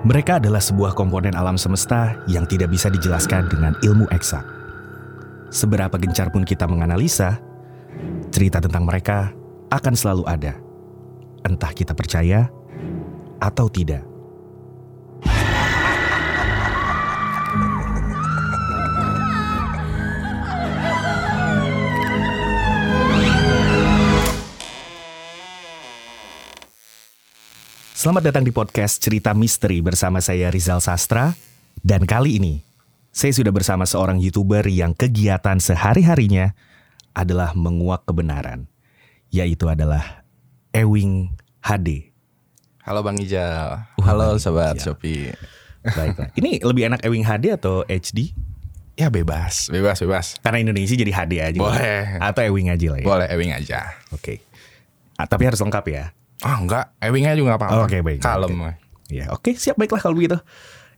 Mereka adalah sebuah komponen alam semesta yang tidak bisa dijelaskan dengan ilmu eksak. Seberapa gencar pun kita menganalisa, cerita tentang mereka akan selalu ada. Entah kita percaya atau tidak. Selamat datang di podcast Cerita Misteri bersama saya Rizal Sastra. Dan kali ini, saya sudah bersama seorang YouTuber yang kegiatan sehari-harinya adalah menguak kebenaran. Yaitu adalah Ewing HD. Halo Bang Ijal. Uh, Halo Bang Sobat Ijal. Shopee. Baiklah. Ini lebih enak Ewing HD atau HD? Ya bebas, bebas, bebas. Karena Indonesia jadi HD aja. Boleh. Atau Ewing aja lah ya. Boleh Ewing aja. Oke. Ah, tapi harus lengkap ya. Ah enggak, Ewingnya juga apa-apa. Oke, baik, Kalem. oke. Ya, oke, siap baiklah kalau begitu.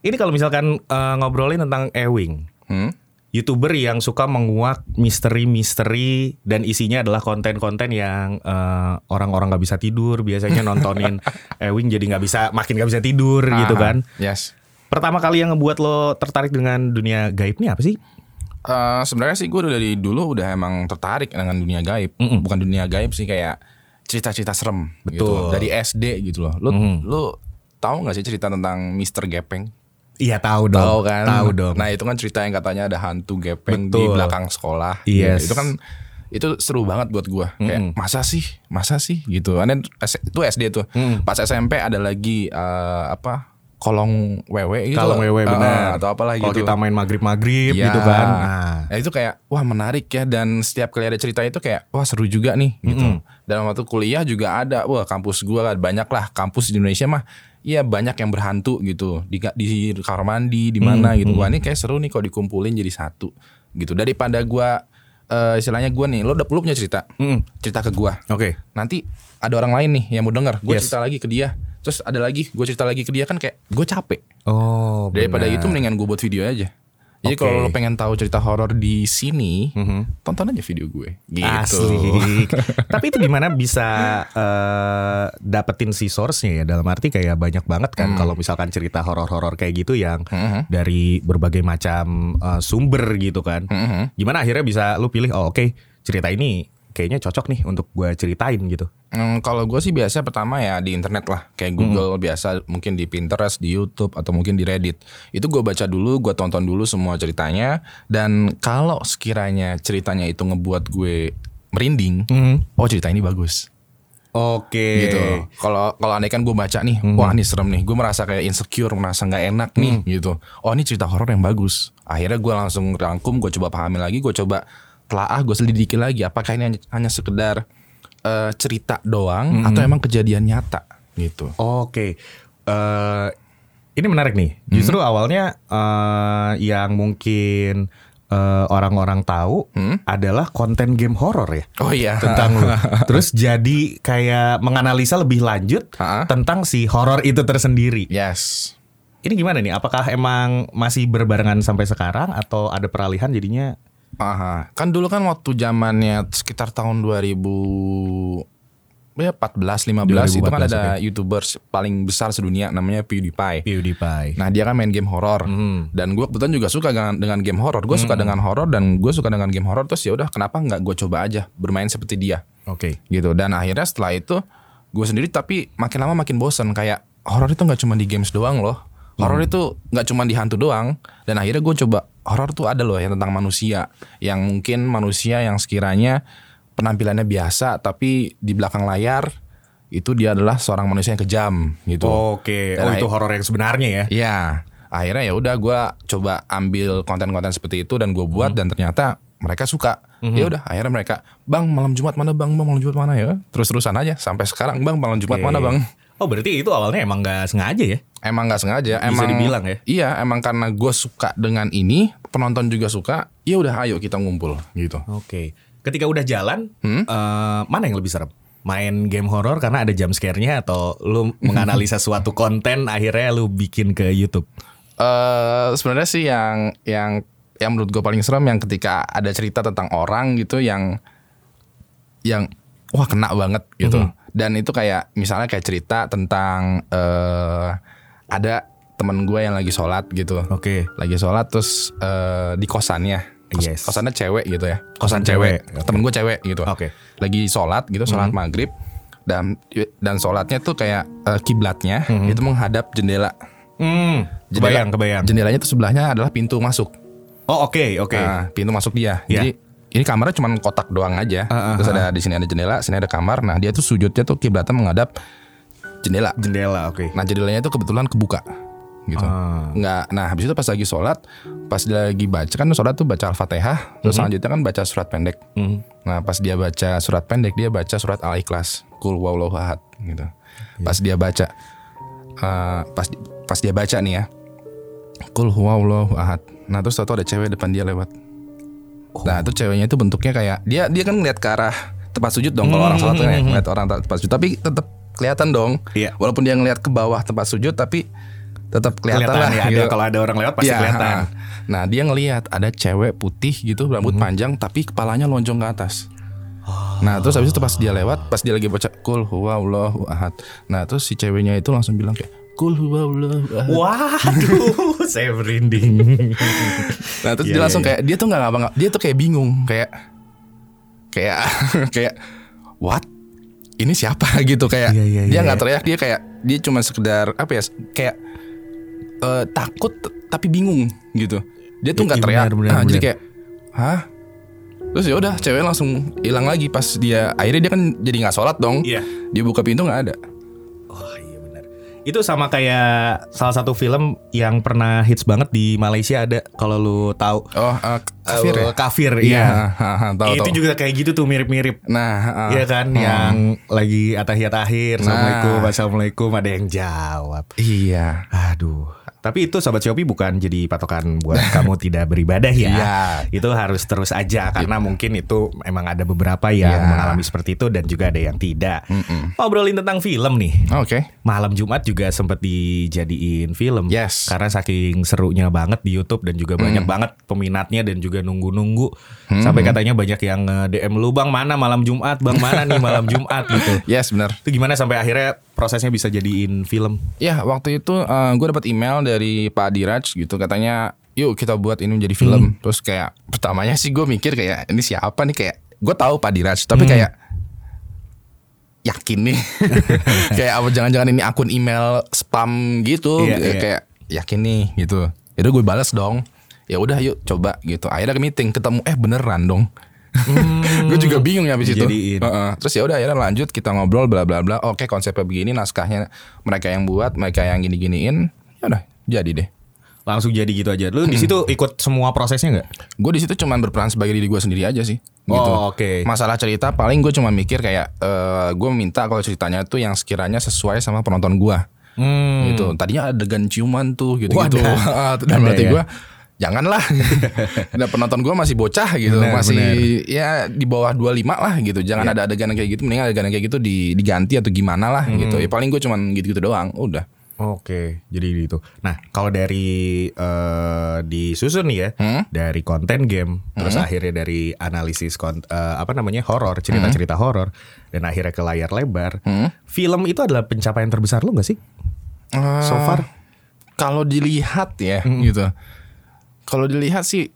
Ini kalau misalkan eh, ngobrolin tentang Ewing, Hmm? YouTuber yang suka menguak misteri-misteri dan isinya adalah konten-konten yang eh, orang-orang nggak bisa tidur, biasanya nontonin Ewing jadi nggak bisa makin nggak bisa tidur gitu Aha, kan. Yes. Pertama kali yang ngebuat lo tertarik dengan dunia gaib ini apa sih? Eh, sebenarnya sih gue dari dulu udah emang tertarik dengan dunia gaib. Mm-mm. Bukan dunia gaib sih kayak cerita-cerita serem gitu. Betul. Dari SD gitu loh. Lu Mhm. lu tahu nggak sih cerita tentang Mr. Gepeng? Iya tahu dong. Tahu kan? Tahu dong. Nah, itu kan cerita yang katanya ada hantu gepeng di Betul. belakang sekolah. Yes. Itu kan itu seru banget buat gua. Mm-mm. Kayak masa sih? Masa sih gitu. Aneh itu SD tuh. Mm. Pas SMP ada lagi eh, apa? Kolong wewe gitu. Kalau wewe benar. atau apalah Kalau gitu. kita main maghrib-maghrib Iya. gitu kan. Nah, Nah, itu kayak wah menarik ya dan setiap kali ada cerita itu kayak wah seru juga nih gitu. Mm-mm. Dan waktu kuliah juga ada wah kampus gua kan banyak lah kampus di Indonesia mah Iya banyak yang berhantu gitu di di kamar mandi di mana Mm, gitu. mm. Wah ini kayak seru nih kalau dikumpulin jadi satu gitu. Daripada gua eh, istilahnya gua nih lo udah lu punya cerita mm, cerita ke gua. oke. Nanti ada orang lain nih yang mau denger. Gue Yes. cerita lagi ke dia. Terus ada lagi gue cerita lagi ke dia kan kayak gue capek. Oh, Daripada itu mendingan gue buat video aja. Jadi Oke. kalau lo pengen tahu cerita horor di sini, Mhm. tonton aja video gue. Gitu. Asli. Tapi itu gimana bisa eh, dapetin si source-nya ya? Dalam arti kayak banyak banget kan Hmm. kalau misalkan cerita horor-horor kayak gitu yang Mhm. dari berbagai macam eh, sumber gitu kan. Mhm. Gimana akhirnya bisa lu pilih oh oke cerita ini kayaknya cocok nih untuk gue ceritain gitu. Hmm, kalau gue sih biasa pertama ya di internet lah, kayak Google biasa, mungkin di Pinterest, di YouTube atau mungkin di Reddit. Itu gue baca dulu, gue tonton dulu semua ceritanya. Dan kalau sekiranya ceritanya itu ngebuat gue merinding, oh cerita ini bagus. Oke. gitu. Kalau kalau andai kan gue baca nih, wah ini serem nih, gue merasa kayak insecure, merasa nggak enak nih, gitu. Oh ini cerita horor yang bagus. Akhirnya gue langsung rangkum, gue coba pahami lagi, gue coba telaah, gue selidiki lagi, apakah ini hanya, hanya sekedar eh, cerita doang atau emang kejadian nyata, gitu. Oke. Eh ini menarik nih. Justru awalnya eh yang mungkin orang-orang tahu Hmm? adalah konten game horor ya Oh iya. tentang lu. Terus jadi kayak menganalisa lebih lanjut Ha-ha. tentang si horor itu tersendiri. Yes. Ini gimana nih? Apakah emang masih berbarengan sampai sekarang atau ada peralihan jadinya? Aha. Kan dulu kan waktu zamannya sekitar tahun 2000 ya 14 15 itu kan 2014, ada YouTubers paling besar sedunia namanya PewDiePie. PewDiePie. Nah dia kan main game horor Mhm. dan gue kebetulan juga suka dengan, dengan game horor. Gue suka dengan horor dan gue suka dengan game horor terus ya udah kenapa nggak gue coba aja bermain seperti dia Oke. gitu. Dan akhirnya setelah itu gue sendiri tapi makin lama makin bosen kayak horor itu nggak cuma di games doang loh. Horor itu nggak cuma di hantu doang dan akhirnya gue coba horor tuh ada loh yang tentang manusia yang mungkin manusia yang sekiranya penampilannya biasa tapi di belakang layar itu dia adalah seorang manusia yang kejam gitu. Oke. Dan Oh itu horor yang sebenarnya ya? Iya, akhirnya ya udah gue coba ambil konten-konten seperti itu dan gue buat dan ternyata mereka suka. Ya udah, akhirnya mereka, bang malam Jumat mana bang, bang malam Jumat mana ya? Terus-terusan aja sampai sekarang bang malam Jumat Oke. mana bang? Oh berarti itu awalnya emang nggak sengaja ya? Emang nggak sengaja, Bisa emang dibilang ya? Iya, emang karena gue suka dengan ini, penonton juga suka. Ya udah, ayo kita ngumpul gitu. Oke. Ketika udah jalan, Hmm? eh, mana yang lebih serem? Main game horor karena ada jump scare-nya atau lu menganalisa suatu konten akhirnya lu bikin ke YouTube? eh sebenarnya sih yang yang yang menurut gue paling serem yang ketika ada cerita tentang orang gitu yang yang wah kena banget gitu. Dan itu kayak misalnya kayak cerita tentang eh ada temen gue yang lagi sholat gitu. Oke. Lagi sholat terus eh, di kosannya. Kos- Yes. Kosannya cewek gitu ya. Kosan Kosan cewek. cewek. Temen gue cewek gitu. Oke. Lagi sholat gitu, sholat maghrib. Dan dan sholatnya tuh kayak eh, kiblatnya itu menghadap jendela. Hmm. Jendela- Kebayang, kebayang. Jendelanya tuh sebelahnya adalah pintu masuk. Oh oke, oke. Nah, pintu masuk dia. Ya. Jadi ini kamarnya cuma kotak doang aja. Ah, ah, Terus ada di sini ada jendela, sini ada kamar. Nah, dia tuh sujudnya tuh kiblatnya menghadap jendela. Jendela, oke. Nah, jendelanya tuh kebetulan kebuka. Gitu. Ah. Nggak, nah habis itu pas lagi sholat, pas dia lagi baca kan sholat tuh baca Al-Fatihah, terus selanjutnya kan baca surat pendek. Mhm. Nah, pas dia baca surat pendek, dia baca surat Al-Ikhlas, Kul huwallahu ahad gitu. Pas dia baca eh, pas pas dia baca nih ya. Kul huwallahu ahad. Nah, terus tau ada cewek depan dia lewat. Nah, itu ceweknya itu bentuknya kayak dia dia kan ngeliat ke arah tempat sujud dong kalau orang sholat tuh ya, ngeliat orang tempat sujud, tapi tetap kelihatan dong. Iya. Walaupun dia ngeliat ke bawah tempat sujud tapi tetap kelihatan, Kelihatan lah ya, ada gitu. kalau ada orang lewat pasti Iya, kelihatan. ha. Nah dia ngelihat ada cewek putih gitu rambut panjang tapi kepalanya lonjong ke atas. Nah terus habis itu pas dia lewat pas dia lagi baca kul huwallahu ahad. Nah terus si ceweknya itu langsung bilang kayak kul. Waduh, saya merinding. Nah terus Iya, dia iya, langsung iya. kayak dia tuh nggak ngapa dia tuh kayak bingung kayak kayak kayak what ini siapa gitu kayak Iya, iya, dia iya, nggak iya. teriak dia kayak dia cuma sekedar apa ya kayak eh, takut tapi bingung gitu dia tuh Iya, nggak iya, teriak benar, benar, Nah, jadi benar. kayak hah terus ya udah cewek langsung hilang lagi pas dia akhirnya dia kan jadi nggak sholat dong Iya. dia buka pintu nggak ada iya. Itu sama kayak salah satu film yang pernah hits banget di Malaysia ada kalau lu tahu. oh eh, kafir ya Eh, Kafir, iya ha, ha, tahu itu tahu. juga kayak gitu tuh mirip-mirip. nah ha, Iya kan, hmm. yang lagi atahiyat akhir, Nah. assalamualaikum, assalamualaikum, ada yang jawab. iya Aduh, tapi itu sobat Shopee bukan jadi patokan buat kamu tidak beribadah ya. Iya. Itu harus terus aja karena mungkin itu emang ada beberapa yang Iya. mengalami seperti itu dan juga ada yang tidak. Ngobrolin tentang film nih. oke Malam Jumat juga sempat dijadiin film. Yes. Karena saking serunya banget di YouTube dan juga banyak banget peminatnya dan juga nunggu-nunggu. Sampai katanya banyak yang DM lu Bang mana malam Jumat, Bang mana nih malam Jumat gitu. yes benar Itu gimana sampai akhirnya prosesnya bisa jadiin film? Ya waktu itu gue dapat email dari Pak Diraj gitu katanya yuk kita buat ini menjadi film. Terus kayak pertamanya sih gue mikir kayak ini siapa nih? Kayak gue tahu Pak Diraj tapi kayak yakin nih. Kayak apa jangan-jangan ini akun email spam gitu? Iya, iya. kayak yakin nih gitu. Itu gue balas dong. Ya udah yuk coba gitu. Akhirnya ke meeting ketemu eh beneran dong gue juga bingung ya habis itu. Heeh. terus ya udah akhirnya lanjut kita ngobrol bla bla bla oke konsepnya begini naskahnya mereka yang buat mereka yang gini giniin ya udah jadi deh Langsung jadi gitu aja. Lu di situ ikut semua prosesnya nggak? gue di situ cuman berperan sebagai diri gue sendiri aja sih gitu Oh, oke. masalah cerita paling gue cuma mikir kayak eh gue minta kalau ceritanya tuh yang sekiranya sesuai sama penonton gue Hmm. gitu tadinya adegan ciuman tuh gitu gitu dan berarti ya? gue janganlah dan penonton gue masih bocah gitu Benar, masih benar. ya di bawah 25 lah gitu jangan ada adegan kayak gitu mending adegan kayak gitu di, diganti atau gimana lah Hmm. gitu ya paling gue cuman gitu-gitu doang udah Oke, jadi gitu. Nah, kalau dari eh, disusun nih ya, Hmm? dari konten game, terus akhirnya dari analisis kont- eh, apa namanya horor, cerita-cerita horor, dan akhirnya ke layar lebar, Hmm? film itu adalah pencapaian terbesar lu nggak sih? So Eh, far? kalau dilihat ya Hmm. gitu kalau dilihat sih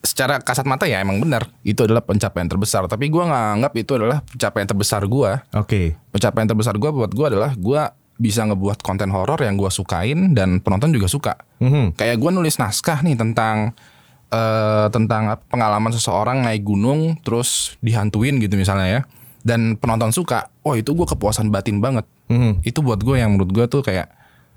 secara kasat mata ya emang benar itu adalah pencapaian terbesar tapi gue nggak anggap itu adalah pencapaian terbesar gue Oke. pencapaian terbesar gue buat gue adalah gue bisa ngebuat konten horor yang gue sukain dan penonton juga suka Mhm. kayak gue nulis naskah nih tentang eh tentang pengalaman seseorang naik gunung terus dihantuin gitu misalnya ya dan penonton suka oh itu gue kepuasan batin banget Mhm. itu buat gue yang menurut gue tuh kayak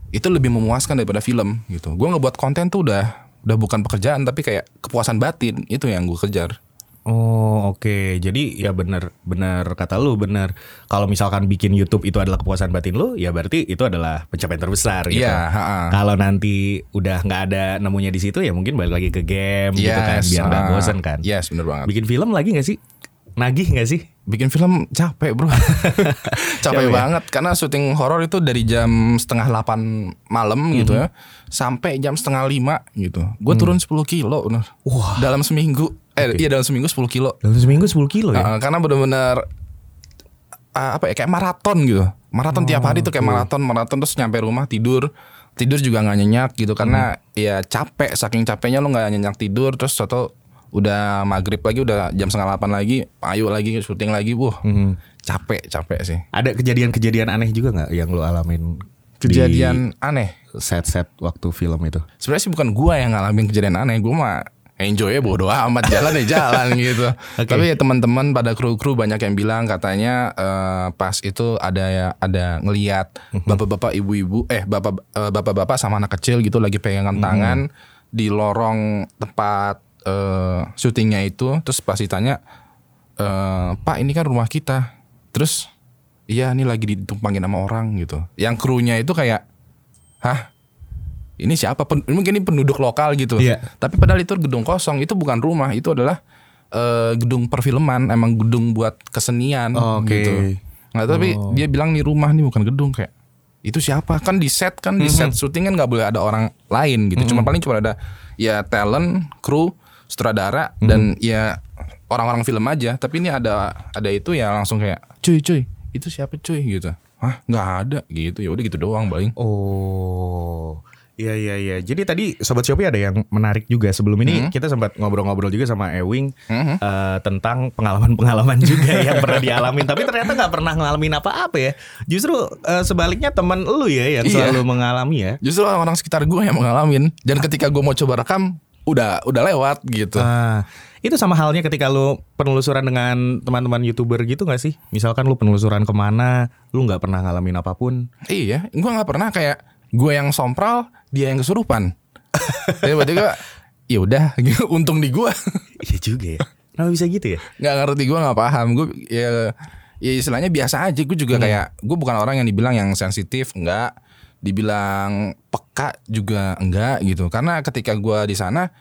itu lebih memuaskan daripada film gitu gue ngebuat konten tuh udah udah bukan pekerjaan tapi kayak kepuasan batin itu yang gue kejar Oh oke, jadi ya benar benar kata lu benar. Kalau misalkan bikin YouTube itu adalah kepuasan batin lu, ya berarti itu adalah pencapaian terbesar gitu. Iya, ha-ha. Kalau nanti udah nggak ada nemunya di situ, ya mungkin balik lagi ke game gitu kan, biar nggak bosen kan. yes bener banget Bikin film lagi nggak sih? Nagih nggak sih? Bikin film capek bro capek ya? banget karena syuting horor itu dari jam setengah 8 malam gitu Mhm. ya sampai jam setengah lima gitu gue turun 10 kilo bener. Hmm. Wah. dalam seminggu eh iya dalam seminggu 10 kilo Dalam seminggu 10 kilo ya? Uh, karena bener-bener uh, apa ya kayak maraton gitu maraton tiap hari tuh kayak maraton maraton terus nyampe rumah tidur tidur juga nggak nyenyak gitu karena ya capek saking capeknya lo nggak nyenyak tidur terus atau udah maghrib lagi udah jam setengah delapan lagi ayo lagi syuting lagi. Wah capek capek sih. Ada kejadian-kejadian aneh juga nggak yang lo alamin? kejadian aneh? set-set waktu film itu. sebenarnya sih bukan gua yang ngalamin kejadian aneh gua mah enjoy ya bodo amat. Jalan ya jalan gitu. Tapi ya teman-teman pada kru-kru banyak yang bilang katanya eh, pas itu ada ya ada ngeliat bapak-bapak ibu-ibu eh bapak eh, bapak-bapak sama anak kecil gitu lagi pegangan tangan di lorong tempat eh, syutingnya itu terus pas ditanya eh, pak ini kan rumah kita. Terus iya ini lagi ditumpangin sama orang gitu. Yang krunya itu kayak hah? Ini siapa? Pen- mungkin ini penduduk lokal gitu. Iya. tapi padahal itu gedung kosong itu bukan rumah itu adalah eh, gedung perfilman emang gedung buat kesenian Oke. gitu. Nah tapi dia bilang nih rumah nih bukan gedung kayak itu siapa? Kan di set kan di set syuting kan nggak boleh ada orang lain gitu. Cuma paling cuma ada ya talent kru sutradara dan ya orang-orang film aja tapi ini ada ada itu ya langsung kayak cuy cuy itu siapa cuy gitu Hah nggak ada gitu ya udah gitu doang paling Oh. Iya iya iya. Jadi tadi sobat Shopee ada yang menarik juga. Sebelum ini kita sempat ngobrol-ngobrol juga sama Ewing Mhm. eh, tentang pengalaman-pengalaman juga yang pernah dialamin. Tapi ternyata nggak pernah ngalamin apa-apa ya. Justru eh, sebaliknya teman lu ya yang Iya. selalu mengalami ya. Justru orang-orang sekitar gue yang mengalamin dan ketika gue mau coba rekam udah udah lewat gitu. Ah, itu sama halnya ketika lu penelusuran dengan teman-teman youtuber gitu gak sih? Misalkan lu penelusuran ke mana, lu nggak pernah ngalamin apa pun. Iya, gue nggak pernah kayak gue yang sompral, dia yang kesurupan. Jadi berarti gue, ya udah, gitu. untung di gue. Iya juga ya. Kenapa bisa gitu ya? nggak ngerti gue nggak paham. Gue ya, ya istilahnya biasa aja. Gue juga kayak gue bukan orang yang dibilang yang sensitif, enggak. Dibilang peka juga enggak gitu. Karena ketika gue di sana,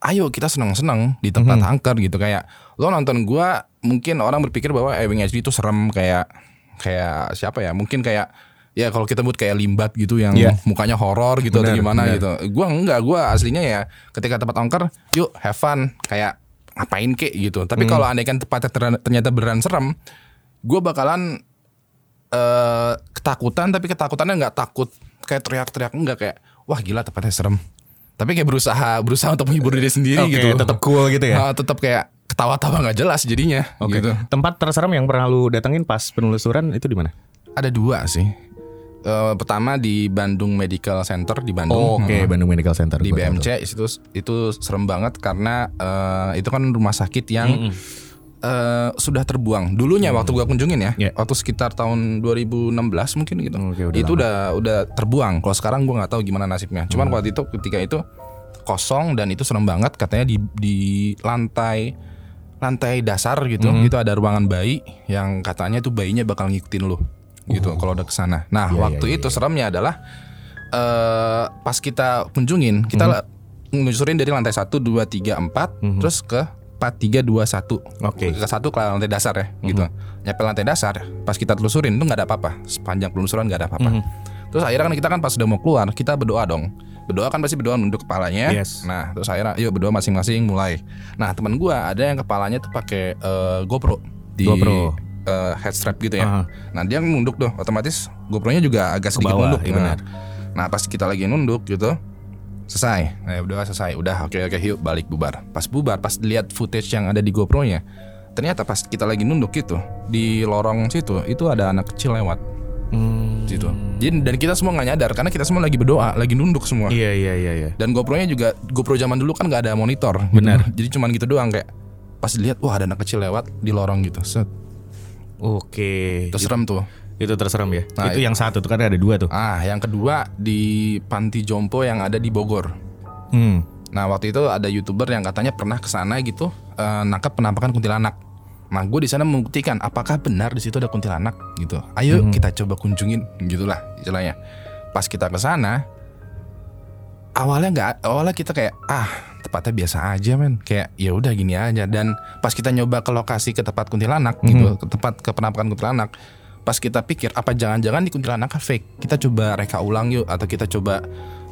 ayo kita seneng-seneng di tempat angker gitu. Kayak lo nonton gue mungkin orang berpikir bahwa Ewing HD itu serem kayak kayak siapa ya? Mungkin kayak ya kalau kita sebut kayak limbat gitu yang Iya. mukanya horor gitu atau Benar, gimana benar. gitu. Gue enggak gue aslinya ya ketika tempat angker yuk have fun. Kayak ngapain kek gitu. Tapi kalau andaikan tempatnya ter- ternyata beneran serem gue bakalan eh ketakutan tapi ketakutannya nggak takut kayak teriak-teriak enggak kayak wah gila tempatnya serem tapi kayak berusaha berusaha untuk menghibur diri sendiri Oke, gitu tetap cool gitu ya. Ah, tetap kayak ketawa-tawa nggak jelas jadinya Oke. gitu Tempat terserem yang pernah lu datengin pas penelusuran itu di mana? ada dua sih Eh, pertama di Bandung Medical Center di Bandung Oh, Oke, Hmm. Bandung Medical Center. di BMC itu itu serem banget karena eh, itu kan rumah sakit yang eh, sudah terbuang. Dulunya waktu gua kunjungin ya Iya. waktu sekitar tahun 2016 mungkin gitu. Oke, udah itu lama. udah udah terbuang. Kalau sekarang gua nggak tahu gimana nasibnya. Cuman waktu itu ketika itu kosong dan itu serem banget katanya di di lantai lantai dasar gitu itu ada ruangan bayi yang katanya tuh bayinya bakal ngikutin lu gitu kalau udah ke sana nah Iya, waktu itu seremnya adalah eh pas kita kunjungin kita la- ngelusurin dari lantai 1 2 3 4 terus ke 4 3 2 1. Oke. Ke satu ke lantai dasar ya gitu. Nyampe lantai dasar pas kita telusurin itu nggak ada apa-apa. Sepanjang penelusuran nggak ada apa-apa. Terus akhirnya kan kita kan pas udah mau keluar, kita berdoa dong. Berdoa kan pasti berdoa nunduk kepalanya. Yes. Nah, terus akhirnya yuk berdoa masing-masing mulai. Nah, teman gua ada yang kepalanya tuh pakai eh, GoPro di GoPro. eh, head strap gitu ya. Aha. Nah, dia nunduk tuh, otomatis GoPro-nya juga agak sedikit bawah, nunduk. iya Nah, benar. Nah pas kita lagi nunduk gitu Selesai nah, Udah selesai Udah oke oke yuk balik bubar Pas bubar Pas lihat footage yang ada di GoPro nya Ternyata pas kita lagi nunduk gitu Di lorong situ Itu ada anak kecil lewat Hmm. situ Jadi dan kita semua nggak nyadar Karena kita semua lagi berdoa Lagi nunduk semua Iya iya iya iya. Dan GoPro nya juga GoPro zaman dulu kan nggak ada monitor gitu. Benar. Jadi cuman gitu doang kayak Pas dilihat Wah ada anak kecil lewat Di lorong gitu Set. Oke. Terus serem tuh Itu terserem ya. Nah, itu yang satu tuh kan ada dua tuh. Ah yang kedua Di panti jompo yang ada di Bogor Hmm. Nah waktu itu ada youtuber yang katanya pernah ke sana gitu eh, nangkap penampakan kuntilanak. Nah gue di sana membuktikan apakah benar di situ ada kuntilanak gitu. Ayo kita coba kunjungin gitulah istilahnya. Pas kita ke sana awalnya nggak awalnya kita kayak ah tempatnya biasa aja men kayak ya udah gini aja dan pas kita nyoba ke lokasi ke tempat kuntilanak gitu ke tempat ke penampakan kuntilanak pas kita pikir apa jangan-jangan di kuntilanak kan fake kita coba reka ulang yuk atau kita coba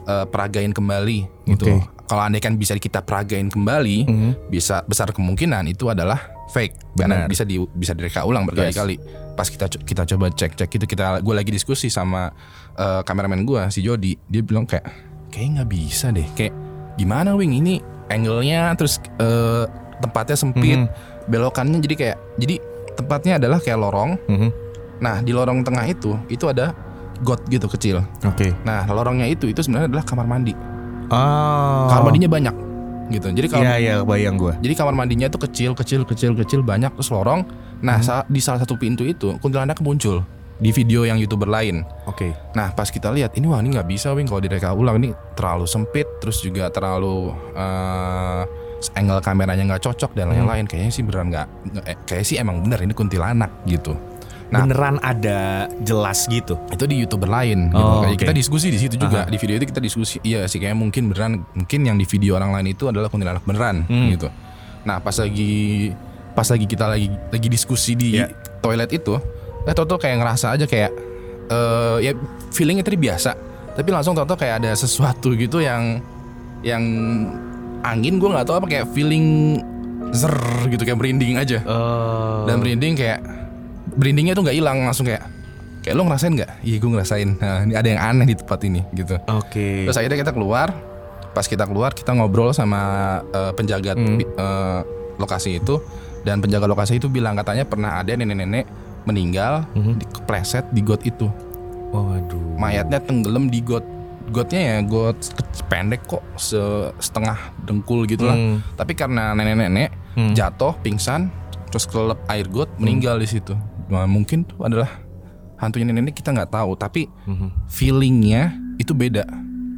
eh, peragain kembali gitu. Oke. Kalau andai kan bisa kita peragain kembali, Mhm. bisa besar kemungkinan itu adalah fake karena Benar. bisa di bisa direka ulang berkali-kali. Pas kita kita coba cek-cek itu kita gue lagi diskusi sama eh, kameramen gue si Jody, dia bilang kayak kayak nggak bisa deh. Kayak gimana wing ini angle-nya terus eh, tempatnya sempit, Mhm. belokannya jadi kayak jadi tempatnya adalah kayak lorong. Mhm. Nah, di lorong tengah itu itu ada got gitu kecil. Oke. Nah, lorongnya itu itu sebenarnya adalah kamar mandi. Oh. Kamar mandinya banyak gitu. Jadi kalau Iya iya bayang gue. jadi kamar mandinya itu kecil, kecil, kecil, kecil banyak terus lorong. Nah, sa- di salah satu pintu itu kuntilanak muncul di video yang youtuber lain. Oke. Nah, pas kita lihat ini wah ini nggak bisa wing kalau direka ulang ini terlalu sempit, terus juga terlalu eh, angle kameranya nggak cocok dan lain-lain. Kayaknya sih beneran nggak, nggak- eh, kayak sih emang bener ini kuntilanak gitu. Nah, Beneran ada jelas gitu. itu di youtuber lain gitu. Oh, oke. Kita diskusi di situ juga. Aha. Di video itu kita diskusi. Iya sih kayak mungkin beneran mungkin yang di video orang lain itu adalah kuntilanak beneran Hmm. gitu. Nah, pas lagi pas lagi kita lagi lagi diskusi di Iya. toilet itu, eh tau kayak ngerasa aja kayak eh ya feelingnya tadi biasa. Tapi langsung tau kayak ada sesuatu gitu yang yang angin gue nggak tahu apa kayak feeling zer gitu kayak merinding aja Oh. dan merinding kayak merindingnya tuh nggak hilang langsung kayak kayak lo ngerasain nggak? Iya gue ngerasain. Nah, ini ada yang aneh di tempat ini gitu. Oke. Terus akhirnya kita keluar. Pas kita keluar kita ngobrol sama eh, penjaga Hmm. eh, lokasi itu dan penjaga lokasi itu bilang katanya pernah ada nenek-nenek meninggal Mhm. di kepleset di got itu. Waduh. Mayatnya tenggelam di got. Gotnya ya got pendek kok se- setengah dengkul gitu lah. Hmm. Tapi karena nenek-nenek Hmm. jatuh pingsan terus kelelep air got meninggal di situ. Nah, mungkin tuh adalah hantunya nenek kita nggak tahu tapi Mhm. feelingnya itu beda.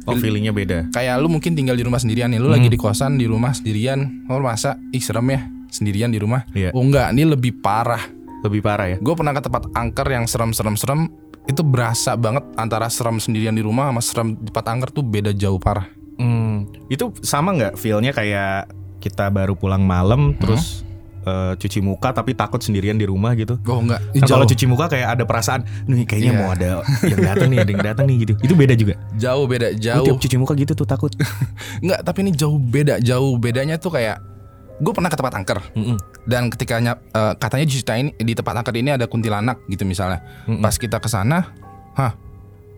Oh feelingnya beda. Kayak lu mungkin tinggal di rumah sendirian nih, lu lagi di kosan di rumah sendirian, oh masa ih serem ya sendirian di rumah. Iya. Oh enggak, ini lebih parah. Lebih parah ya. Gue pernah ke tempat angker yang serem-serem-serem, itu berasa banget antara serem sendirian di rumah sama serem di tempat angker tuh beda jauh parah. Hmm. Itu sama nggak feelnya kayak kita baru pulang malam terus eh, cuci muka tapi takut sendirian di rumah gitu. Oh enggak, jauh, kalau cuci muka kayak ada perasaan, nih kayaknya Iya. mau ada yang datang nih, ada yang datang nih gitu. Itu beda juga. jauh beda, jauh. tiap cuci muka gitu tuh takut. Enggak, tapi ini jauh beda. Jauh bedanya tuh kayak gue pernah ke tempat angker Mm-mm. dan ketika ny- eh, katanya diceritain di tempat angker ini ada kuntilanak gitu misalnya. Mm-mm. Pas kita ke sana, hah,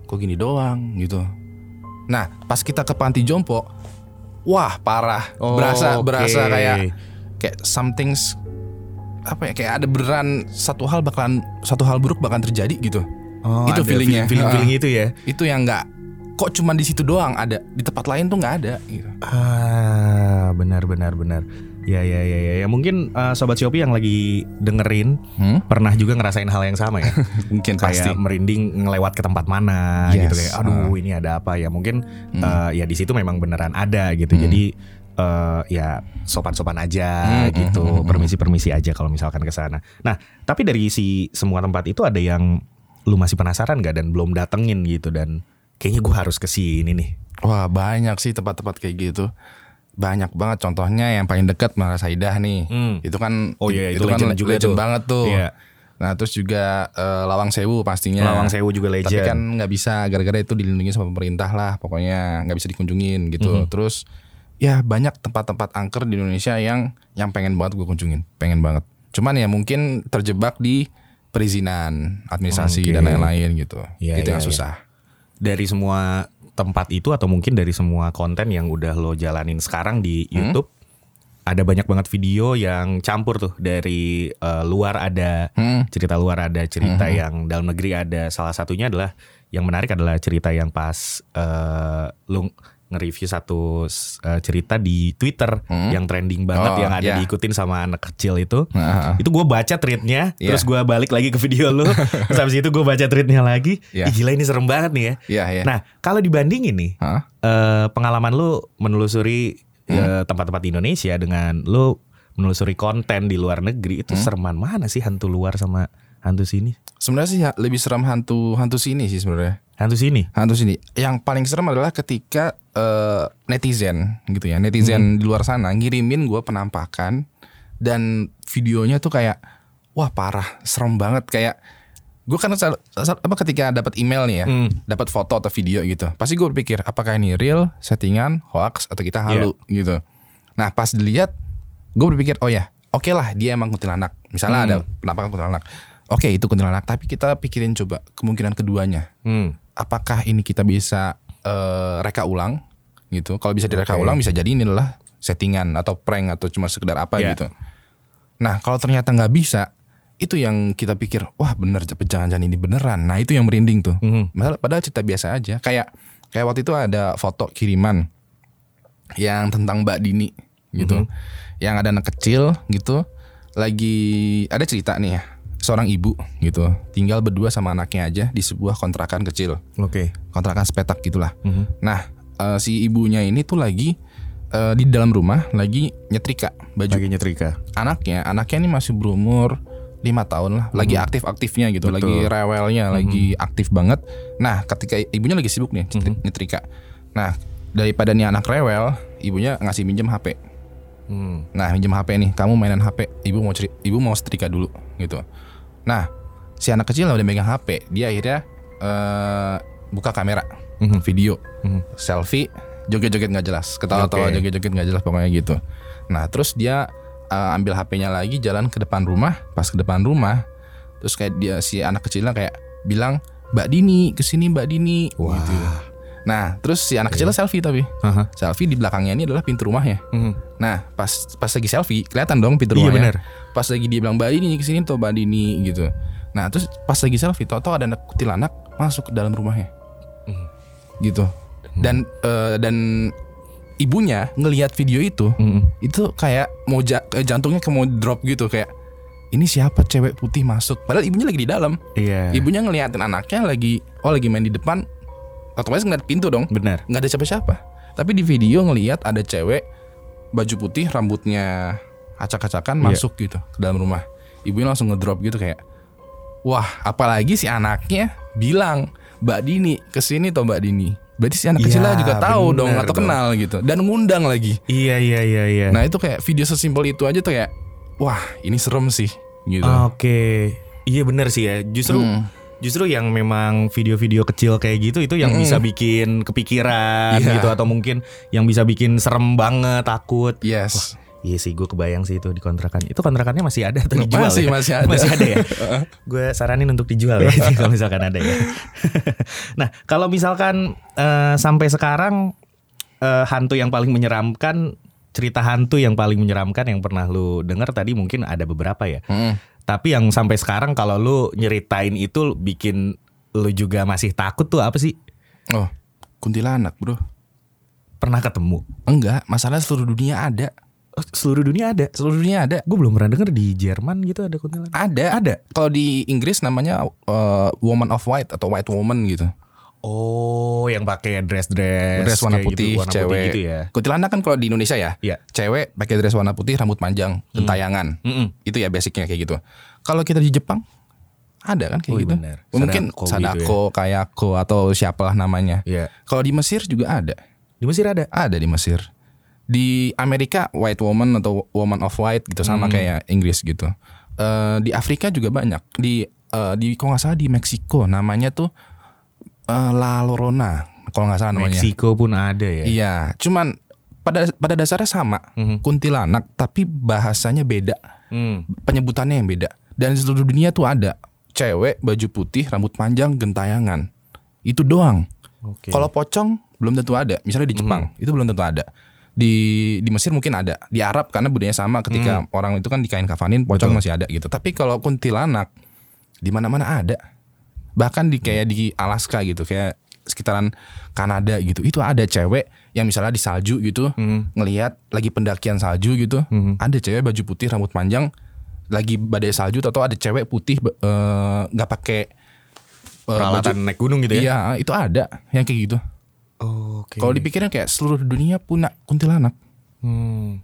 kok gini doang gitu. Nah, pas kita ke panti jompo, wah parah. Oh, berasa oke. berasa kayak kayak something's apa ya kayak ada beneran satu hal bakalan satu hal buruk bakalan terjadi gitu. Oh, Itu feelingnya. Feeling, feeling itu ya. Itu yang nggak kok cuma di situ doang ada di tempat lain tuh nggak ada gitu. Ah, benar benar benar. Ya ya ya ya. ya. Mungkin eh, sobat Shopee yang lagi dengerin Hmm? pernah juga ngerasain hal yang sama ya. Mungkin pasti. kayak merinding ngelewat ke tempat mana Yes. gitu kayak aduh ini ada apa ya mungkin Hmm. eh, ya di situ memang beneran ada gitu Hmm. jadi eh, ya sopan-sopan aja Hmm, gitu hmm, hmm, hmm. permisi-permisi aja kalau misalkan ke sana nah tapi dari si semua tempat itu ada yang lu masih penasaran gak dan belum datengin gitu dan kayaknya gue harus ke sini nih Wah banyak sih tempat-tempat kayak gitu banyak banget contohnya yang paling dekat Muara Saidah nih Hmm. itu kan Oh iya, itu kan legend juga tuh. banget tuh Iya. nah terus juga eh, Lawang Sewu pastinya Lawang Sewu juga legend tapi kan nggak bisa gara-gara itu dilindungi sama pemerintah lah pokoknya nggak bisa dikunjungin gitu Mhm. terus ya banyak tempat-tempat angker di Indonesia yang yang pengen banget gue kunjungin pengen banget cuman ya mungkin terjebak di perizinan administrasi Oke. dan lain-lain gitu Iya, itu iya, yang iya. susah dari semua tempat itu atau mungkin dari semua konten yang udah lo jalanin sekarang di Hmm? YouTube ada banyak banget video yang campur tuh dari eh, luar ada Hmm. cerita luar ada cerita yang dalam negeri ada salah satunya adalah yang menarik adalah cerita yang pas eh, lu nge-review satu eh, cerita di Twitter Hmm. yang trending banget Oh, yang ada iya. diikutin sama anak kecil itu Nah, itu gue baca tweetnya Iya. terus gue balik lagi ke video lu terus habis itu gue baca tweetnya lagi Iya. Ih, gila ini serem banget nih ya Iya, iya. nah kalau dibandingin nih Hah? eh, pengalaman lu menelusuri Hmm. eh, tempat-tempat di Indonesia dengan lu menelusuri konten di luar negeri Hmm. itu sereman mana sih hantu luar sama hantu sini Sebenarnya sih ya, lebih serem hantu hantu sini sih sebenarnya. Hantu sini Hantu sini. Yang paling serem adalah ketika eh, netizen gitu ya, netizen di luar sana ngirimin gue penampakan dan videonya tuh kayak wah parah, serem banget kayak gue kan sel- apa ketika dapat email nih ya, Hmm. dapat foto atau video gitu, pasti gue berpikir apakah ini real, settingan, hoax atau kita halu Iya. gitu. Nah pas dilihat, gue berpikir oh ya, oke lah dia emang kuntilanak. Misalnya Hmm. ada penampakan kuntilanak, oke itu kuntilanak. Tapi kita pikirin coba kemungkinan keduanya, Hmm. Apakah ini kita bisa eh, reka ulang gitu? Kalau bisa direka Oke. ulang bisa jadi ini adalah settingan atau prank atau cuma sekedar apa Iya. gitu. Nah kalau ternyata nggak bisa, itu yang kita pikir wah bener jangan-jangan ini beneran. Nah itu yang merinding tuh. Mhm. Padahal, padahal cerita biasa aja. Kayak kayak waktu itu ada foto kiriman yang tentang Mbak Dini gitu, yang ada anak kecil gitu, lagi ada cerita nih ya seorang ibu gitu tinggal berdua sama anaknya aja di sebuah kontrakan kecil Oke. kontrakan sepetak gitulah. Mhm. Nah, eh, si ibunya ini tuh lagi eh, di dalam rumah lagi nyetrika baju Lagi nyetrika. anaknya. Anaknya ini masih berumur lima tahun lah, lagi aktif-aktifnya gitu, Betul. lagi rewelnya, lagi aktif banget. Nah, ketika ibunya lagi sibuk nih nyetri- nyetrika. Nah, daripada nih anak rewel, ibunya ngasih minjem HP. Hmm. Nah, minjem HP nih, kamu mainan HP, ibu mau ceri- ibu mau setrika dulu gitu. Nah, si anak kecil udah megang HP, dia akhirnya eh, buka kamera, Mhm. video, Mhm. selfie, joget-joget nggak jelas, ketawa-tawa Oke. joget-joget nggak jelas pokoknya gitu. Nah, terus dia eh, ambil HP-nya lagi, jalan ke depan rumah, pas ke depan rumah, terus kayak dia si anak kecilnya kayak bilang, Mbak Dini, ke sini Mbak Dini, Wah. gitu. Nah, terus si anak kecilnya selfie tapi Aha. selfie di belakangnya ini adalah pintu rumahnya. Mhm. Nah, pas pas lagi selfie, kelihatan dong pintu Iya, rumahnya. benar. Pas lagi dia bilang Mbak Dini ke sini tuh Mbak Dini gitu. Nah, terus pas lagi selfie, tau-tau ada anak kuntilanak masuk ke dalam rumahnya, Mhm. gitu. Dan eh, dan ibunya ngelihat video itu, Mhm. itu kayak mau ja- eh, jantungnya kayak mau drop gitu kayak ini siapa cewek putih masuk? Padahal ibunya lagi di dalam. Iya. Ibunya ngeliatin anaknya lagi oh lagi main di depan. Otomatis ngeliat pintu dong Benar. nggak ada siapa-siapa. Tapi di video ngelihat ada cewek baju putih, rambutnya acak-acakan Iya. masuk gitu ke dalam rumah. Ibunya langsung ngedrop gitu kayak, wah apalagi si anaknya bilang Mbak Dini ke sini toh Mbak Dini. Berarti si anak kecilnya juga tahu dong atau dong. kenal gitu dan ngundang lagi. Iya iya iya iya. Nah itu kayak video sesimpel itu aja tuh kayak, wah ini serem sih gitu. Oke. Iya benar sih ya. Justru Hmm. justru yang memang video-video kecil kayak gitu itu yang Mm-mm. bisa bikin kepikiran Iya. gitu atau mungkin yang bisa bikin serem banget, takut. Yes. Iya sih, gue kebayang sih itu di kontrakan. Itu kontrakannya masih ada atau dijual? Masih ya? masih ada. Masih ada ya. gue saranin untuk dijual ya kalau misalkan ada ya. nah, kalau misalkan eh, sampai sekarang eh, hantu yang paling menyeramkan, cerita hantu yang paling menyeramkan yang pernah lu dengar tadi mungkin ada beberapa ya. Mm. Tapi yang sampai sekarang kalau lu nyeritain itu bikin lu juga masih takut tuh apa sih? Oh kuntilanak bro. Pernah ketemu? Enggak, masalah seluruh dunia ada. Oh, seluruh dunia ada. Seluruh dunia ada. Gue belum pernah denger di Jerman gitu ada kuntilanak. Ada. Ada. Kalau di Inggris namanya uh, woman of white atau white woman gitu. Oh, yang pakai dress-dress Dress warna kayak putih, gitu, warna cewek. gitu ya. Kuntilanak kan kalau di Indonesia ya, Iya. cewek pakai dress warna putih, rambut panjang, gentayangan. Mm-mm. Itu ya basicnya kayak gitu. Kalau kita di Jepang ada kan kayak Oh, gitu. benar. Mungkin Sadako gitu Sadako, Kayako atau siapalah namanya. Iya. Kalau di Mesir juga ada. Di Mesir ada. Ada di Mesir. Di Amerika white woman atau woman of white gitu sama kayak Inggris gitu. Eh, di Afrika juga banyak. Di eh, di kalau nggak salah di Meksiko namanya tuh eh, La Llorona kalau nggak salah namanya. Meksiko pun ada ya. Iya, cuman pada pada dasarnya sama. Mhm. Kuntilanak tapi bahasanya beda. Hmm. Penyebutannya yang beda. Dan di seluruh dunia tuh ada cewek baju putih, rambut panjang, gentayangan. Itu doang. Oke. Kalau pocong belum tentu ada. Misalnya di Jepang itu belum tentu ada. Di di Mesir mungkin ada. Di Arab karena budaya sama ketika orang itu kan dikain kafanin pocong masih ada gitu. Tapi kalau kuntilanak di mana-mana ada. Bahkan di kayak di Alaska gitu kayak sekitaran Kanada gitu. Itu ada cewek yang misalnya di salju gitu Mhm. ngelihat lagi pendakian salju gitu. Mhm. Ada cewek baju putih rambut panjang lagi badai salju atau ada cewek putih eh, nggak pakai eh, Peralatan baju- naik gunung gitu ya. Iya, itu ada yang kayak gitu. Oke. Kalau dipikirin kayak seluruh dunia punya kuntilanak. Hmm.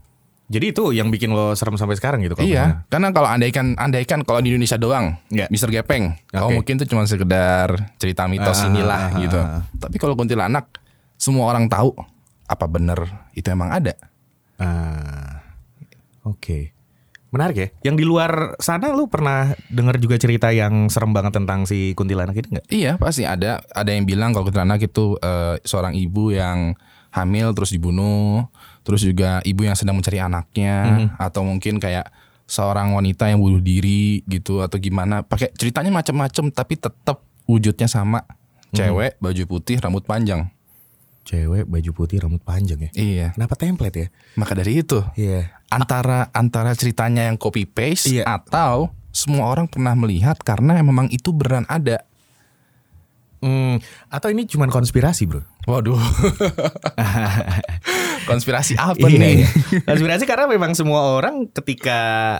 Jadi itu yang bikin lo serem sampai sekarang gitu kalau iya, karena kalau andaikan andaikan kalau di Indonesia doang, Iya. Mister Gepeng, oh Oke. mungkin itu cuma sekedar cerita mitos Ah, inilah ah, ah, gitu. ah. Tapi kalau kuntilanak, semua orang tahu apa bener itu emang ada. Ah, Oke. Menarik ya. Yang di luar sana lu pernah dengar juga cerita yang serem banget tentang si kuntilanak ini nggak? Iya pasti ada ada yang bilang kalau kuntilanak itu eh, seorang ibu yang hamil terus dibunuh, terus juga ibu yang sedang mencari anaknya atau mungkin kayak seorang wanita yang bunuh diri gitu atau gimana. Pakai ceritanya macam-macam tapi tetap wujudnya sama. Cewek baju putih rambut panjang. Cewek baju putih rambut panjang ya. Iya. Kenapa template ya? Maka dari itu Iya. antara antara ceritanya yang copy paste Iya. atau semua orang pernah melihat karena memang itu beneran ada. Hmm, atau ini cuman konspirasi, Bro? Waduh. Konspirasi apa Iya, nih? iya. Konspirasi karena memang semua orang ketika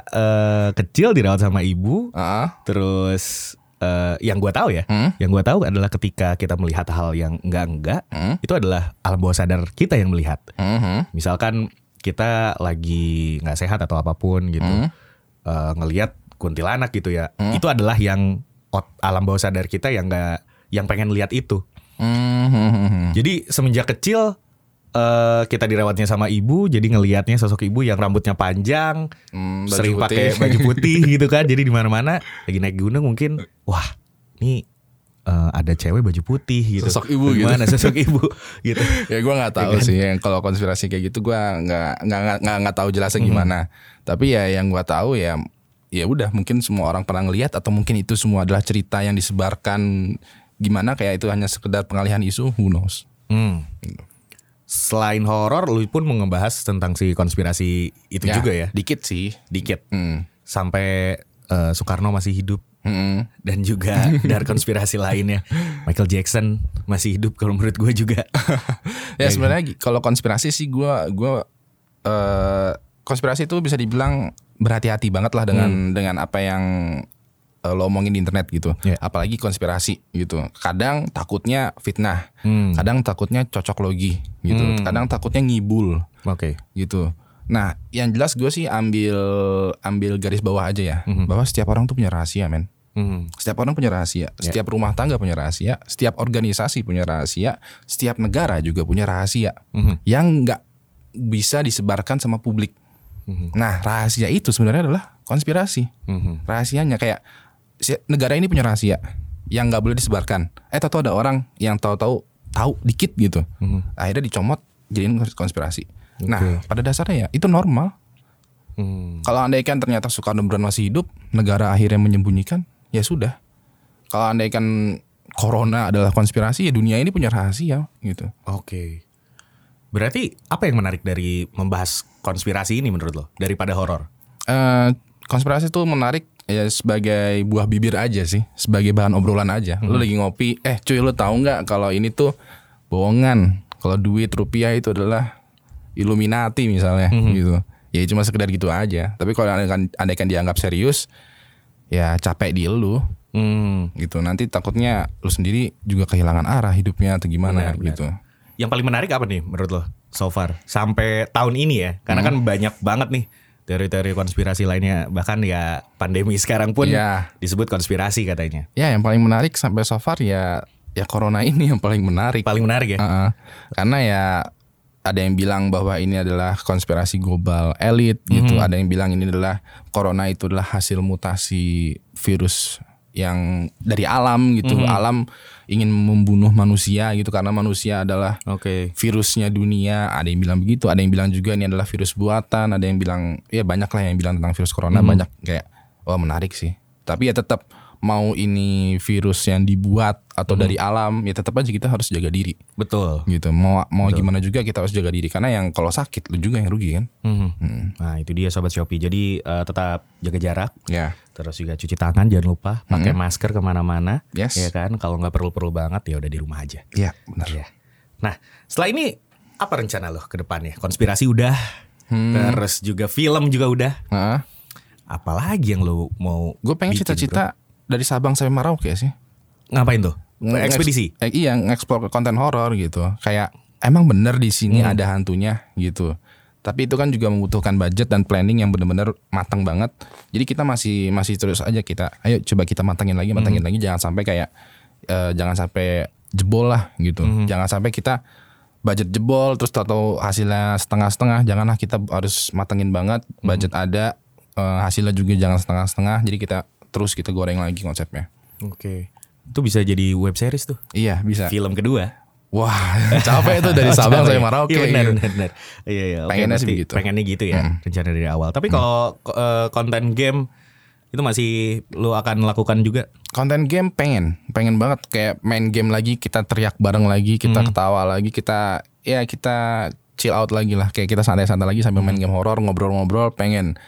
eh, kecil dirawat sama ibu, Heeh. terus eh, yang gua tahu ya, Hmm? yang gua tahu adalah ketika kita melihat hal yang enggak-enggak, Hmm? itu adalah alam bawah sadar kita yang melihat. Mhm. Misalkan kita lagi nggak sehat atau apa pun gitu, Hmm? eh, ngelihat kuntilanak gitu ya, itu adalah yang ot- alam bawah sadar kita yang nggak, yang pengen lihat itu. Mhm. Jadi semenjak kecil eh, kita dirawatnya sama ibu, jadi ngelihatnya sosok ibu yang rambutnya panjang, Hmm, sering pakai baju putih gitu kan. Jadi di mana-mana lagi naik gunung mungkin, wah, ini eh, ada cewek baju putih gitu. Sosok ibu gitu. Gimana sosok ibu gitu. ya gue nggak tahu sih yang kalau konspirasi kayak gitu gue nggak nggak nggak- nggak tahu jelasnya gimana tapi ya yang gue tahu ya ya udah mungkin semua orang pernah ngelihat atau mungkin itu semua adalah cerita yang disebarkan gimana kayak itu hanya sekedar pengalihan isu who knows Hmm. Selain horor, lu pun mau ngebahas tentang si konspirasi itu juga ya, dikit sih dikit. hmm. Sampai eh, Soekarno masih hidup Mm-mm. dan juga dari konspirasi lainnya Michael Jackson masih hidup kalau menurut gue juga. ya sebenarnya kalau konspirasi sih gue gua eh, konspirasi itu bisa dibilang berhati-hati banget lah dengan dengan apa yang lo omongin di internet gitu Iya. apalagi konspirasi gitu kadang takutnya fitnah Hmm. kadang takutnya cocok logi gitu Hmm. kadang takutnya ngibul Oke. gitu nah yang jelas gue sih ambil ambil garis bawah aja ya bahwa setiap orang tuh punya rahasia men Hmm. setiap orang punya rahasia, setiap rumah tangga punya rahasia, setiap organisasi punya rahasia, setiap negara juga punya rahasia Mhm. yang nggak bisa disebarkan sama publik. Mhm. Nah, rahasia itu sebenarnya adalah konspirasi. Mhm. Rahasianya kayak negara ini punya rahasia yang nggak boleh disebarkan. Eh, tahu ada orang yang tahu-tahu tahu dikit gitu, Mhm. akhirnya dicomot jadiin konspirasi. Oke. Nah, pada dasarnya ya itu normal. Hmm. Kalau andaikan ternyata Soekarno beneran masih hidup, negara akhirnya menyembunyikan, ya sudah. Kalau andaikan corona adalah konspirasi, ya dunia ini punya rahasia gitu. Oke. Berarti apa yang menarik dari membahas konspirasi ini menurut lo daripada horor? Eh, konspirasi itu menarik ya sebagai buah bibir aja sih, sebagai bahan obrolan aja. Lu lagi ngopi, eh cuy lu tahu nggak kalau ini tuh bohongan. Kalau duit rupiah itu adalah Illuminati misalnya gitu. Ya cuma sekedar gitu aja. Tapi kalau andaikan, andaikan dianggap serius, ya capek di lu. Hmm. gitu nanti takutnya lu sendiri juga kehilangan arah hidupnya atau gimana Benar, benar. gitu Yang paling menarik apa nih menurut lo so far sampai tahun ini ya? Karena kan banyak banget nih teori-teori konspirasi lainnya. Bahkan ya pandemi sekarang pun Iya. disebut konspirasi katanya. ya yang paling menarik sampai so far ya ya corona ini yang paling menarik Paling menarik ya? Heeh. karena ya ada yang bilang bahwa ini adalah konspirasi global elit gitu ada yang bilang ini adalah corona itu adalah hasil mutasi virus yang dari alam gitu. Alam ingin membunuh manusia gitu karena manusia adalah Oke. virusnya dunia. Ada yang bilang begitu ada yang bilang juga ini adalah virus buatan. Ada yang bilang ya banyak lah yang bilang tentang virus corona banyak kayak wah menarik sih. Tapi ya tetap mau ini virus yang dibuat atau dari alam ya tetap aja kita harus jaga diri Betul. gitu mau mau gimana juga kita harus jaga diri karena yang kalau sakit lu juga yang rugi kan Mhm. Nah itu dia sobat Shopee. Jadi eh, tetap jaga jarak. ya Terus juga cuci tangan jangan lupa. Pakai masker ke mana-mana. Yes. Ya kan. Kalau nggak perlu-perlu banget ya udah di rumah aja. ya benar Ya. Nah setelah ini apa rencana lo ke depannya? Konspirasi udah. Terus juga film juga udah. Heeh. Apalagi yang lo mau? gue pengen cita-cita dari Sabang sampai Merauke sih? Ngapain tuh? Ekspedisi. Eh, iya, ngeksplor konten horor gitu. Kayak emang bener di sini Hmm. ada hantunya gitu. Tapi itu kan juga membutuhkan budget dan planning yang bener-bener matang banget. Jadi kita masih masih terus aja kita, ayo coba kita matangin lagi, matangin Hmm. lagi. Jangan sampai kayak eh, jangan sampai jebol lah gitu. Hmm. Jangan sampai kita budget jebol terus atau hasilnya setengah-setengah. Janganlah kita harus matengin banget. Hmm. Budget ada, eh, hasilnya juga jangan setengah-setengah. Jadi kita terus kita goreng lagi konsepnya. Oke. Itu bisa jadi web series tuh. Iya bisa. Film kedua. Wah capek tuh dari Sabang sampai Merauke. Iya benar gitu. benar. benar. Iya iya. Pengennya sih begitu. Pengennya gitu ya. Rencana dari awal. Tapi kalau eh, konten game itu masih lu akan lakukan juga. Konten game pengen, pengen banget kayak main game lagi, kita teriak bareng lagi, kita ketawa lagi, kita ya kita chill out lagi lah, kayak kita santai-santai lagi sambil main game horor, ngobrol-ngobrol, pengen.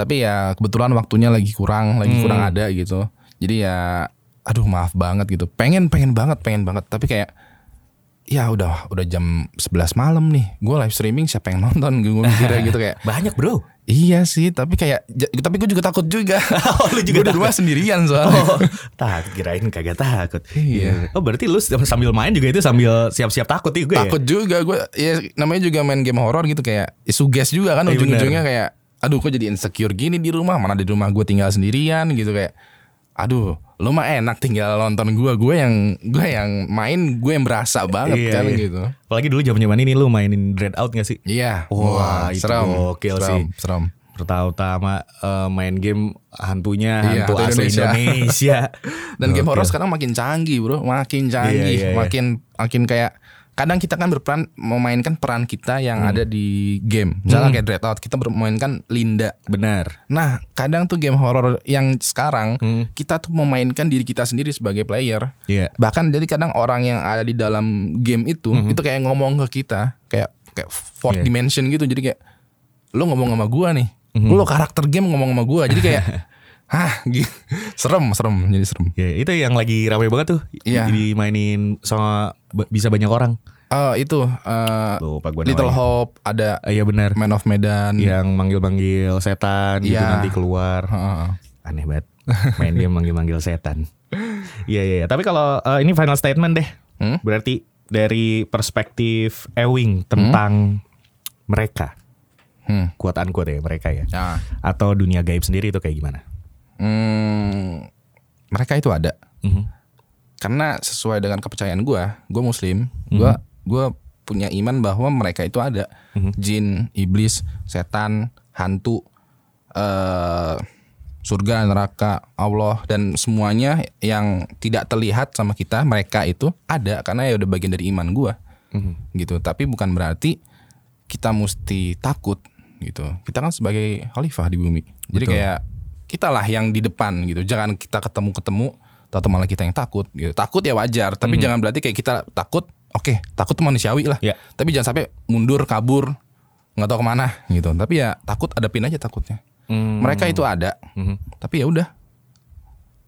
Tapi ya kebetulan waktunya lagi kurang, lagi kurang ada gitu. Jadi ya, aduh maaf banget gitu. Pengen, pengen banget, pengen banget. Tapi kayak ya udah udah jam 11 malam nih gue live streaming siapa yang nonton gue mikirnya gitu kayak Banyak bro. iya sih tapi kayak tapi gue juga takut juga Oh, lu juga Gua di rumah sendirian soalnya Oh, takut kirain kagak takut. Iya. Oh, berarti lu sambil main juga itu sambil siap-siap takut juga ya? takut juga gue ya namanya juga main game horor gitu kayak ya, suges juga kan Iya, ujung-ujungnya kayak aduh kok jadi insecure gini di rumah mana di rumah gue tinggal sendirian gitu kayak aduh lo mah enak tinggal nonton gue gue yang gue yang main gue yang berasa banget Iya, kan iya. gitu Apalagi dulu zaman-zaman ini lu mainin Dread Out gak sih? iya Wah, itu serem gokil serem, sih. serem Pertama-tama eh, main game hantunya Iya, hantu asli Indonesia. Indonesia. Dan game Gokil. horor sekarang makin canggih bro, makin canggih, Iya, iya, iya. makin makin kayak kadang kita kan berperan memainkan peran kita yang Hmm. ada di game, misalnya kayak Dreadout kita bermainkan Linda. Benar. Nah kadang tuh game horor yang sekarang Hmm. kita tuh memainkan diri kita sendiri sebagai player. Iya. Bahkan jadi kadang orang yang ada di dalam game itu itu kayak ngomong ke kita kayak kayak fourth Hmm. Iya. dimension gitu, jadi kayak lo ngomong sama gua nih, Hmm. lo karakter game ngomong sama gua, jadi kayak Hah, gitu. serem, serem, jadi serem. Ya, itu yang lagi ramai banget tuh. Iya. Dimainin sama ba- bisa banyak orang. Oh itu eh, Lupa gua Little namanya. Hope ada Ah, Iya benar. Man of Medan. Yang manggil-manggil setan gitu Iya. nanti keluar. Heeh. Aneh banget. Main game manggil-manggil setan. Iya iya. iya. Tapi kalau eh, ini final statement deh. Hmm? Berarti dari perspektif Ewing tentang mereka, Hmm. quote unquote ya mereka ya, Ya. atau dunia gaib sendiri itu kayak gimana? Hmm, mereka itu ada Mhm. karena sesuai dengan kepercayaan gua, gua Muslim, gua gua punya iman bahwa mereka itu ada. Jin, iblis, setan, hantu, eh surga, neraka, Allah dan semuanya yang tidak terlihat sama kita, mereka itu ada karena ya udah bagian dari iman gua. Mhm. gitu. Tapi bukan berarti kita mesti takut gitu. Kita kan sebagai khalifah di bumi. Jadi Betul. kayak kita lah yang di depan gitu. Jangan kita ketemu ketemu atau malah kita yang takut gitu. Takut ya wajar tapi jangan berarti kayak kita takut oke takut tuh manusiawi lah Ya. tapi jangan sampai mundur kabur nggak tahu ke mana gitu tapi ya takut adapin aja takutnya Hmm. mereka itu ada Mhm. tapi ya udah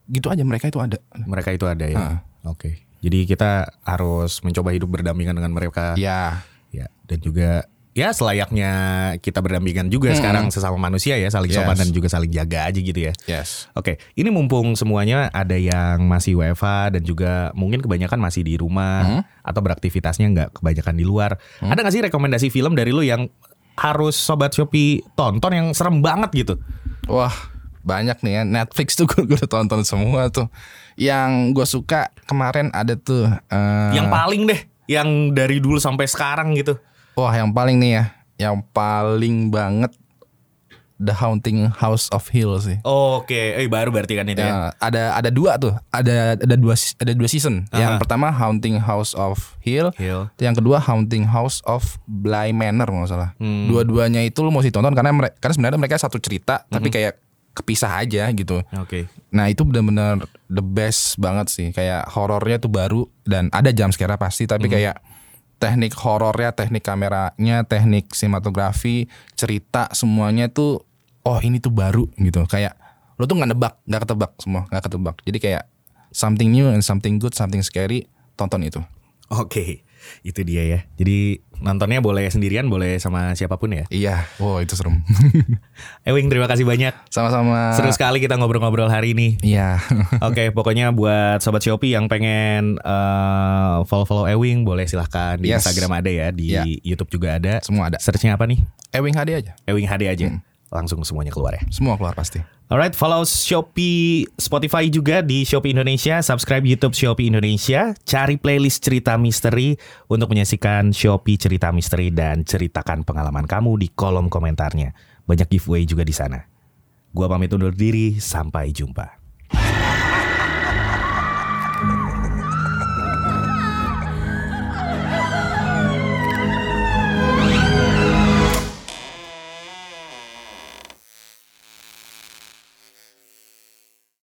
gitu aja mereka itu ada Mereka itu ada ya. Oke. Jadi kita harus mencoba hidup berdampingan dengan mereka. ya Ya, dan juga ya selayaknya kita berdampingan juga sekarang sesama manusia ya, saling sopan Yes. dan juga saling jaga aja gitu ya. yes Oke, ini mumpung semuanya ada yang masih WFH dan juga mungkin kebanyakan masih di rumah atau beraktivitasnya nggak kebanyakan di luar. Ada nggak sih rekomendasi film dari lu yang harus sobat Shopee tonton yang serem banget gitu? Wah banyak nih ya Netflix tuh gue udah tonton semua tuh. Yang gue suka kemarin ada tuh. eh, yang paling deh, yang dari dulu sampai sekarang gitu. Wah yang paling nih ya, yang paling banget The Haunting House of Hill sih. Oke, eh baru berarti kan itu ya. Ya, ada ada dua tuh, ada ada dua ada dua season. Yang Aha. pertama Haunting House of Hill, Hill. yang kedua Haunting House of Bly Manor nggak salah. Hmm. Dua-duanya itu lu mesti tonton karena mereka karena sebenarnya mereka satu cerita tapi Hmm. kayak kepisah aja gitu. Oke. Nah itu benar-benar the best banget sih Kayak horornya tuh baru Dan ada jam scare pasti Tapi kayak teknik horornya Teknik kameranya Teknik sinematografi Cerita semuanya tuh Oh ini tuh baru gitu. Kayak Lo tuh gak nebak Gak ketebak semua Gak ketebak. Jadi kayak Something new and something good Something scary Tonton itu. Oke, itu dia ya. Jadi nontonnya boleh sendirian, boleh sama siapa pun ya. Iya Wow itu serem Ewing terima kasih banyak. Sama-sama Seru sekali kita ngobrol-ngobrol hari ini. Iya Oke, pokoknya buat sobat Shopee yang pengen eh, follow-follow Ewing boleh silahkan di Yes. Instagram ada ya, di Ya. YouTube juga ada. Semua ada Searchnya apa nih? Ewing HD aja Ewing HD aja. Langsung semuanya keluar ya. Semua keluar pasti Alright, follow Shopee Spotify juga di Shopee Indonesia, subscribe YouTube Shopee Indonesia, cari playlist cerita misteri untuk menyaksikan Shopee cerita misteri dan ceritakan pengalaman kamu di kolom komentarnya. Banyak giveaway juga di sana. Gua pamit undur diri, sampai jumpa.